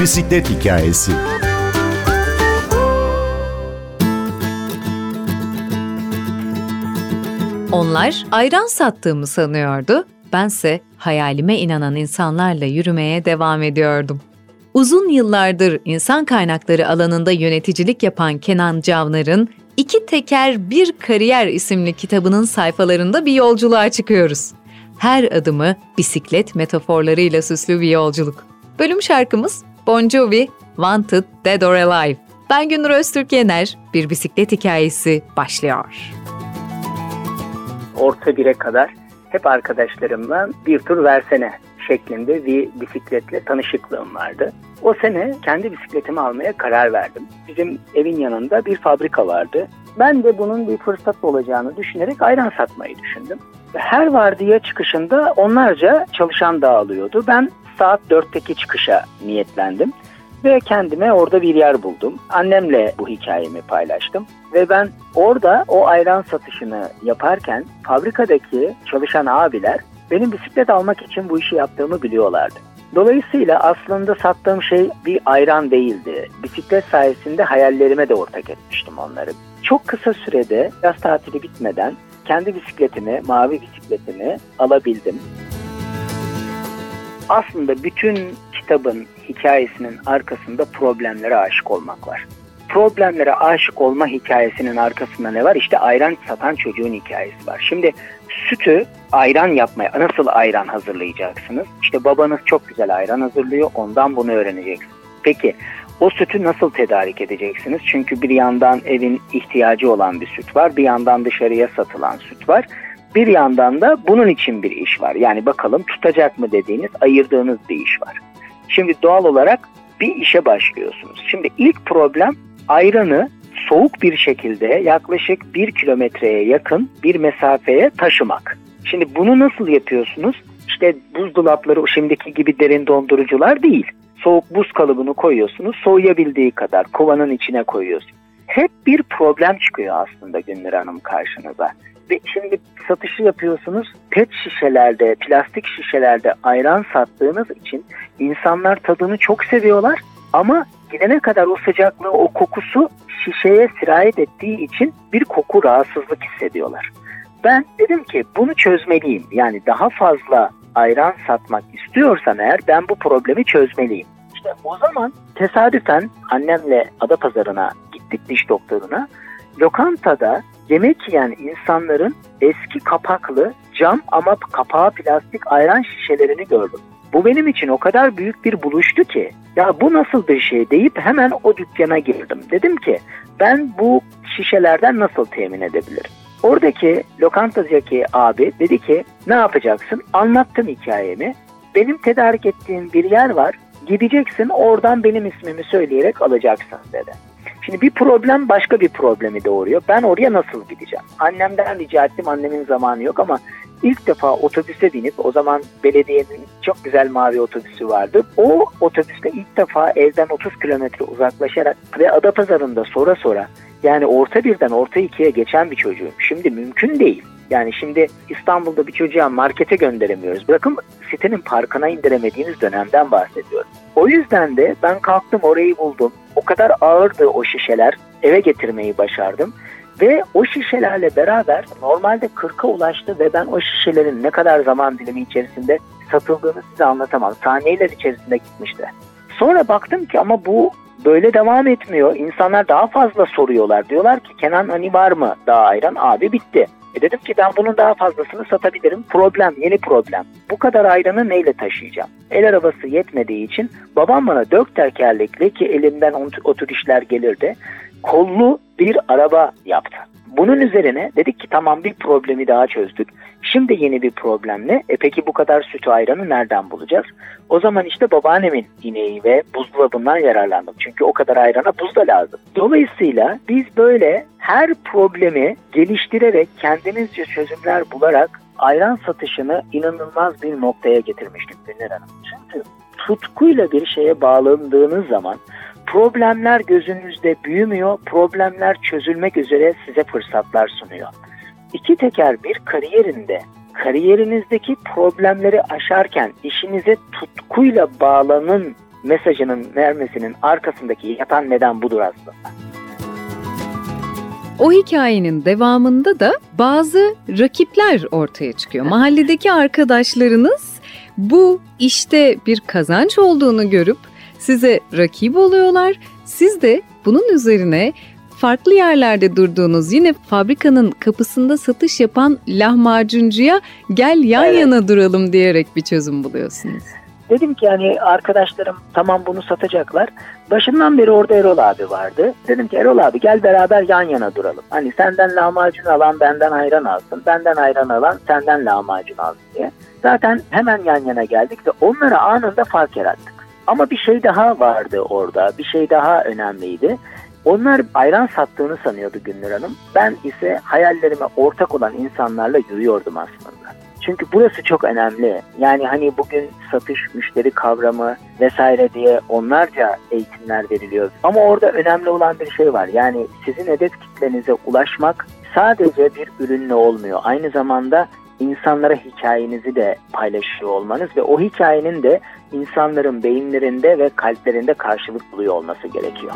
Bisiklet hikayesi. Onlar ayran sattığımı sanıyordu. Bense hayalime inanan insanlarla yürümeye devam ediyordum. Uzun yıllardır insan kaynakları alanında yöneticilik yapan Kenan Cavnar'ın İki Teker Bir Kariyer isimli kitabının sayfalarında bir yolculuğa çıkıyoruz. Her adımı bisiklet metaforlarıyla süslü bir yolculuk. Bölüm şarkımız Bon Jovi, Wanted, Dead or Alive. Ben Günür Öztürk Yener, bir bisiklet hikayesi başlıyor. Orta bire kadar hep arkadaşlarımla bir tur versene şeklinde bir bisikletle tanışıklığım vardı. O sene kendi bisikletimi almaya karar verdim. Bizim evin yanında bir fabrika vardı. Ben de bunun bir fırsat olacağını düşünerek ayran satmayı düşündüm. Her vardiya çıkışında onlarca çalışan dağılıyordu. Ben saat 4'teki çıkışa niyetlendim ve kendime orada bir yer buldum. Annemle bu hikayemi paylaştım ve ben orada o ayran satışını yaparken fabrikadaki çalışan abiler benim bisiklet almak için bu işi yaptığımı biliyorlardı. Dolayısıyla aslında sattığım şey bir ayran değildi. Bisiklet sayesinde hayallerime de ortak etmiştim onları. Çok kısa sürede yaz tatili bitmeden kendi bisikletimi, mavi bisikletimi alabildim. Aslında bütün kitabın hikayesinin arkasında problemlere aşık olmak var. Problemlere aşık olma hikayesinin arkasında ne var? İşte ayran satan çocuğun hikayesi var. Şimdi sütü ayran yapmaya, nasıl ayran hazırlayacaksınız? İşte babanız çok güzel ayran hazırlıyor, ondan bunu öğreneceksiniz. Peki o sütü nasıl tedarik edeceksiniz? Çünkü bir yandan evin ihtiyacı olan bir süt var, bir yandan dışarıya satılan süt var. Bir yandan da bunun için bir iş var. Yani bakalım tutacak mı dediğiniz, ayırdığınız bir iş var. Şimdi doğal olarak bir işe başlıyorsunuz. Şimdi ilk problem ayranı soğuk bir şekilde yaklaşık bir kilometreye yakın bir mesafeye taşımak. Şimdi bunu nasıl yapıyorsunuz? İşte buzdolapları şimdiki gibi derin dondurucular değil. Soğuk buz kalıbını koyuyorsunuz, soğuyabildiği kadar kovanın içine koyuyorsunuz. Hep bir problem çıkıyor aslında Günler Hanım karşınıza. Ve şimdi satışı yapıyorsunuz. Pet şişelerde, plastik şişelerde ayran sattığınız için insanlar tadını çok seviyorlar ama gidene kadar o sıcaklığı, o kokusu şişeye sirayet ettiği için bir koku rahatsızlık hissediyorlar. Ben dedim ki bunu çözmeliyim. Yani daha fazla ayran satmak istiyorsam eğer ben bu problemi çözmeliyim. İşte o zaman tesadüfen annemle Adapazarı'na gittik diş doktoruna. Lokantada yemek yiyen insanların eski kapaklı cam ama kapağı plastik ayran şişelerini gördüm. Bu benim için o kadar büyük bir buluştu ki ya bu nasıl bir şey deyip hemen o dükkana girdim. Dedim ki ben bu şişelerden nasıl temin edebilirim? Oradaki lokantadaki abi dedi ki ne yapacaksın? Anlattım hikayemi. Benim tedarik ettiğim bir yer var. Gideceksin oradan benim ismimi söyleyerek alacaksın dedi. Şimdi bir problem başka bir problemi doğuruyor. Ben oraya nasıl gideceğim? Annemden rica ettim. Annemin zamanı yok ama ilk defa otobüse binip o zaman belediyenin çok güzel mavi otobüsü vardı. O otobüste ilk defa evden 30 kilometre uzaklaşarak ve Adapazarı'nda sonra sonra yani orta birden orta ikiye geçen bir çocuğum. Şimdi mümkün değil. Yani şimdi İstanbul'da bir çocuğa markete gönderemiyoruz. Bırakın sitenin parkına indiremediğiniz dönemden bahsediyorum. O yüzden de ben kalktım orayı buldum. O kadar ağırdı o şişeler. Eve getirmeyi başardım. Ve o şişelerle beraber normalde 40'a ulaştı ve ben o şişelerin ne kadar zaman dilimi içerisinde satıldığını size anlatamam. Saniyeler içerisinde gitmişti. Sonra baktım ki ama bu böyle devam etmiyor. İnsanlar daha fazla soruyorlar. Diyorlar ki Kenan hani var mı daha ayran? Abi bitti. E dedim ki ben bunun daha fazlasını satabilirim. Problem, yeni problem. Bu kadar ayranı neyle taşıyacağım? El arabası yetmediği için babam bana dört tekerlekli ki elimden o tür işler gelirdi. Kollu bir araba yaptı. Bunun üzerine dedik ki tamam bir problemi daha çözdük. Şimdi yeni bir problem ne? E peki bu kadar sütü ayranı nereden bulacağız? O zaman işte babaannemin ineği ve buzdolabından yararlandım. Çünkü o kadar ayrana buz da lazım. Dolayısıyla biz böyle her problemi geliştirerek kendimizce çözümler bularak ayran satışını inanılmaz bir noktaya getirmiştik Günler Hanım. Çünkü tutkuyla bir şeye bağlandığınız zaman problemler gözünüzde büyümüyor, problemler çözülmek üzere size fırsatlar sunuyor. İki teker bir kariyerinde kariyerinizdeki problemleri aşarken işinize tutkuyla bağlanın mesajının vermesinin arkasındaki yatan neden budur aslında. O hikayenin devamında da bazı rakipler ortaya çıkıyor. Mahalledeki arkadaşlarınız bu işte bir kazanç olduğunu görüp size rakip oluyorlar. Siz de bunun üzerine farklı yerlerde durduğunuz yine fabrikanın kapısında satış yapan lahmacuncuya gel yan evet. yana duralım diyerek bir çözüm buluyorsunuz. Dedim ki hani arkadaşlarım tamam bunu satacaklar. Başından beri orada Erol abi vardı. Dedim ki Erol abi gel beraber yan yana duralım. Hani senden lahmacun alan benden ayran alsın. Benden ayran alan senden lahmacun alsın diye. Zaten hemen yan yana geldik ve onlara anında fark yarattık. Ama bir şey daha vardı orada. Bir şey daha önemliydi. Onlar ayran sattığını sanıyordu Gündür Hanım. Ben ise hayallerime ortak olan insanlarla yürüyordum aslında. Çünkü burası çok önemli. Yani hani bugün satış, müşteri kavramı vesaire diye onlarca eğitimler veriliyor. Ama orada önemli olan bir şey var. Yani sizin hedef kitlenize ulaşmak sadece bir ürünle olmuyor. Aynı zamanda insanlara hikayenizi de paylaşıyor olmanız ve o hikayenin de insanların beyinlerinde ve kalplerinde karşılık buluyor olması gerekiyor.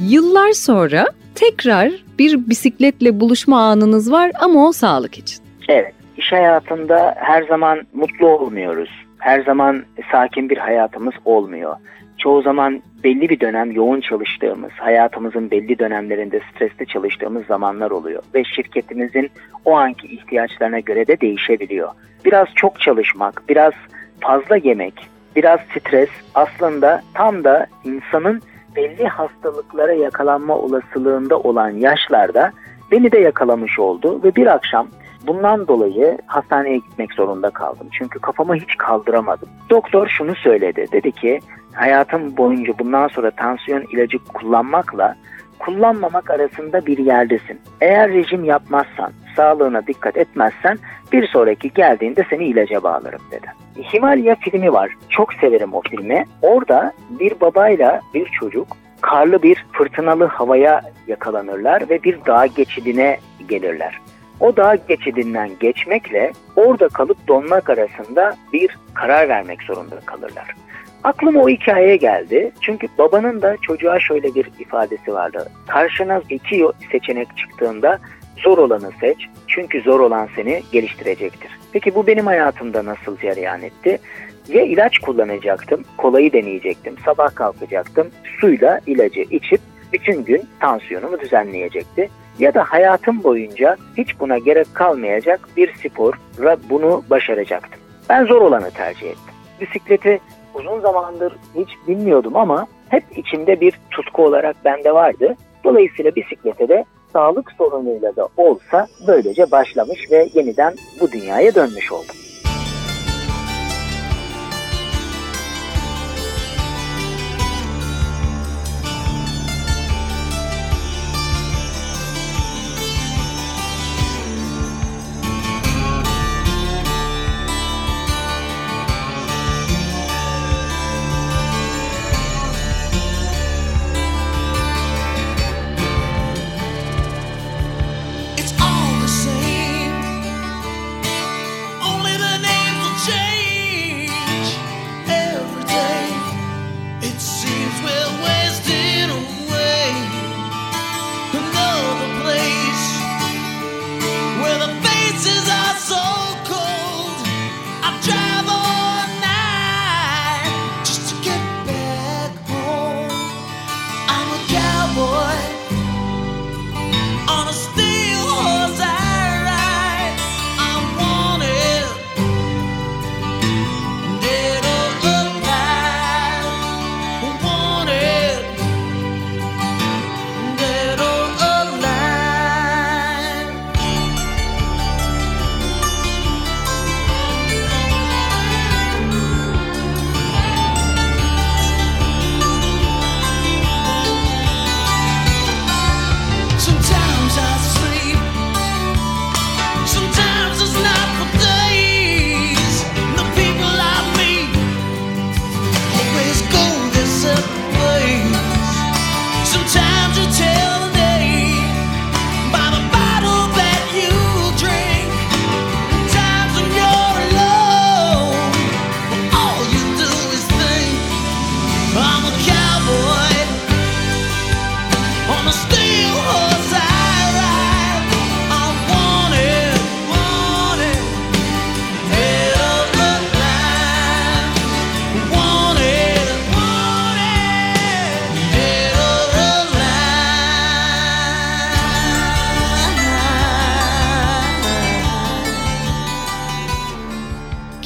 Yıllar sonra tekrar bir bisikletle buluşma anınız var ama o sağlık için. Evet, iş hayatında her zaman mutlu olmuyoruz. Her zaman sakin bir hayatımız olmuyor. Çoğu zaman belli bir dönem yoğun çalıştığımız, hayatımızın belli dönemlerinde stresli çalıştığımız zamanlar oluyor. Ve şirketimizin o anki ihtiyaçlarına göre de değişebiliyor. Biraz çok çalışmak, biraz fazla yemek, biraz stres aslında tam da insanın belli hastalıklara yakalanma olasılığında olan yaşlarda beni de yakalamış oldu ve bir akşam bundan dolayı hastaneye gitmek zorunda kaldım. Çünkü kafamı hiç kaldıramadım. Doktor şunu söyledi. Dedi ki hayatım boyunca bundan sonra tansiyon ilacı kullanmakla kullanmamak arasında bir yerdesin. Eğer rejim yapmazsan, sağlığına dikkat etmezsen bir sonraki geldiğinde seni ilaca bağlarım dedi. Himalaya filmi var. Çok severim o filmi. Orada bir babayla bir çocuk karlı bir fırtınalı havaya yakalanırlar ve bir dağ geçidine gelirler. O dağ geçidinden geçmekle orada kalıp donmak arasında bir karar vermek zorunda kalırlar. Aklıma o hikayeye geldi. Çünkü babanın da çocuğa şöyle bir ifadesi vardı. Karşına iki seçenek çıktığında zor olanı seç. Çünkü zor olan seni geliştirecektir. Peki bu benim hayatımda nasıl cereyan etti? Ya ilaç kullanacaktım, kolayı deneyecektim, sabah kalkacaktım, suyla ilacı içip bütün gün tansiyonumu düzenleyecekti. Ya da hayatım boyunca hiç buna gerek kalmayacak bir spora bunu başaracaktım. Ben zor olanı tercih ettim. Bisikleti uzun zamandır hiç bilmiyordum ama hep içimde bir tutku olarak bende vardı. Dolayısıyla bisiklete de sağlık sorunuyla da olsa böylece başlamış ve yeniden bu dünyaya dönmüş oldum. Drive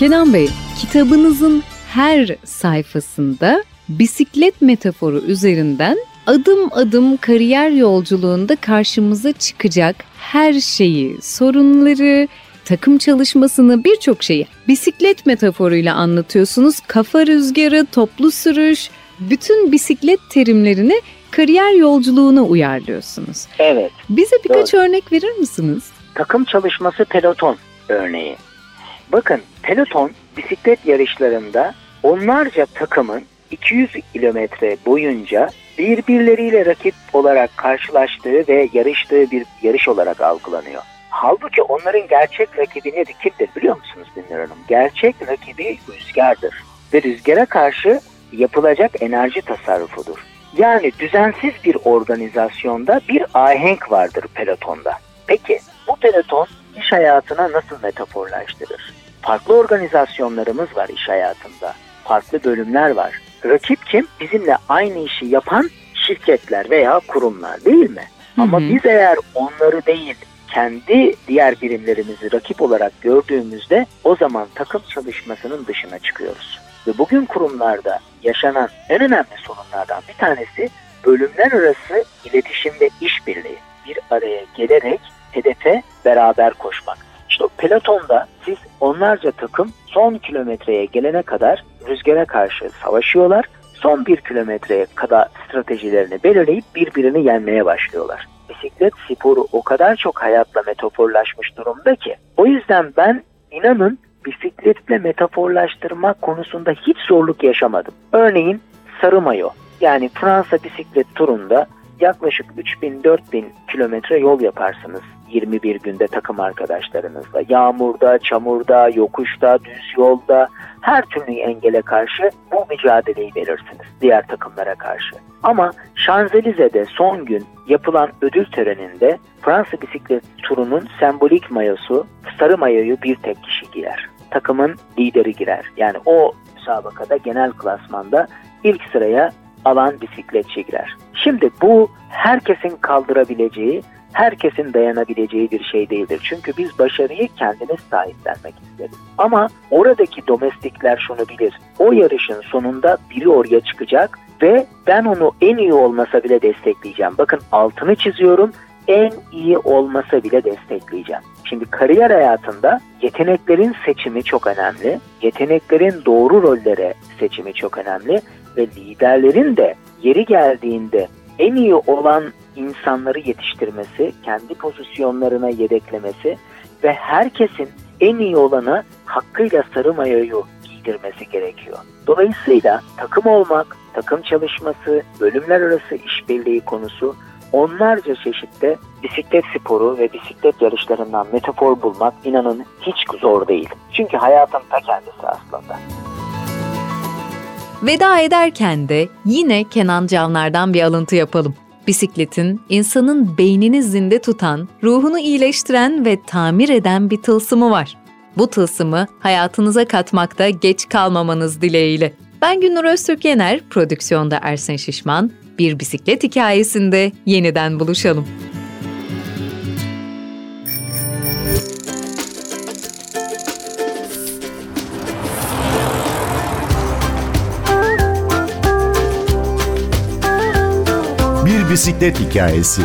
Kenan Bey, kitabınızın her sayfasında bisiklet metaforu üzerinden adım adım kariyer yolculuğunda karşımıza çıkacak her şeyi, sorunları, takım çalışmasını birçok şeyi bisiklet metaforuyla anlatıyorsunuz. Kafa rüzgarı, toplu sürüş, bütün bisiklet terimlerini kariyer yolculuğuna uyarlıyorsunuz. Evet. Bize birkaç doğru. örnek verir misiniz? Takım çalışması peloton örneği. Bakın peloton bisiklet yarışlarında onlarca takımın 200 kilometre boyunca birbirleriyle rakip olarak karşılaştığı ve yarıştığı bir yarış olarak algılanıyor. Halbuki onların gerçek rakibi nedir? Kimdir biliyor musunuz Binler Hanım? Gerçek rakibi rüzgardır. Ve rüzgara karşı yapılacak enerji tasarrufudur. Yani düzensiz bir organizasyonda bir ahenk vardır pelotonda. Peki bu peloton iş hayatına nasıl metaforlaştırır? Farklı organizasyonlarımız var iş hayatında. Farklı bölümler var. Rakip kim? Bizimle aynı işi yapan şirketler veya kurumlar değil mi? Hı hı. Ama biz eğer onları değil kendi diğer birimlerimizi rakip olarak gördüğümüzde o zaman takım çalışmasının dışına çıkıyoruz. Ve bugün kurumlarda yaşanan en önemli sorunlardan bir tanesi bölümler arası iletişim ve işbirliği. Bir araya gelerek hedefe beraber koşmak. İşte o siz onlarca takım son kilometreye gelene kadar rüzgara karşı savaşıyorlar. Son bir kilometreye kadar stratejilerini belirleyip birbirini yenmeye başlıyorlar. Bisiklet sporu o kadar çok hayatla metaforlaşmış durumda ki. O yüzden ben inanın bisikletle metaforlaştırmak konusunda hiç zorluk yaşamadım. Örneğin sarı mayo yani Fransa bisiklet turunda yaklaşık 3000-4000 kilometre yol yaparsınız 21 günde takım arkadaşlarınızla. Yağmurda, çamurda, yokuşta, düz yolda her türlü engele karşı bu mücadeleyi verirsiniz diğer takımlara karşı. Ama Şanzelize'de son gün yapılan ödül töreninde Fransa bisiklet turunun sembolik mayosu sarı mayoyu bir tek kişi giyer. Takımın lideri girer. Yani o müsabakada genel klasmanda ilk sıraya alan bisikletçi girer. Şimdi bu herkesin kaldırabileceği, herkesin dayanabileceği bir şey değildir. Çünkü biz başarıyı kendimiz sahiplenmek isteriz. Ama oradaki domestikler şunu bilir. O yarışın sonunda biri oraya çıkacak ve ben onu en iyi olmasa bile destekleyeceğim. Bakın altını çiziyorum en iyi olmasa bile destekleyeceğim. Şimdi kariyer hayatında yeteneklerin seçimi çok önemli. Yeteneklerin doğru rollere seçimi çok önemli ve liderlerin de yeri geldiğinde en iyi olan insanları yetiştirmesi, kendi pozisyonlarına yedeklemesi ve herkesin en iyi olanı hakkıyla sarı mayoyu giydirmesi gerekiyor. Dolayısıyla takım olmak, takım çalışması, bölümler arası işbirliği konusu onlarca çeşitte bisiklet sporu ve bisiklet yarışlarından metafor bulmak inanın hiç zor değil. Çünkü hayatın ta kendisi aslında. Veda ederken de yine Kenan Canlar'dan bir alıntı yapalım. Bisikletin insanın beynini zinde tutan, ruhunu iyileştiren ve tamir eden bir tılsımı var. Bu tılsımı hayatınıza katmakta geç kalmamanız dileğiyle. Ben Günnur Öztürk Yener, prodüksiyonda Ersen Şişman, bir bisiklet hikayesinde yeniden buluşalım. Bisiklet hikayesi.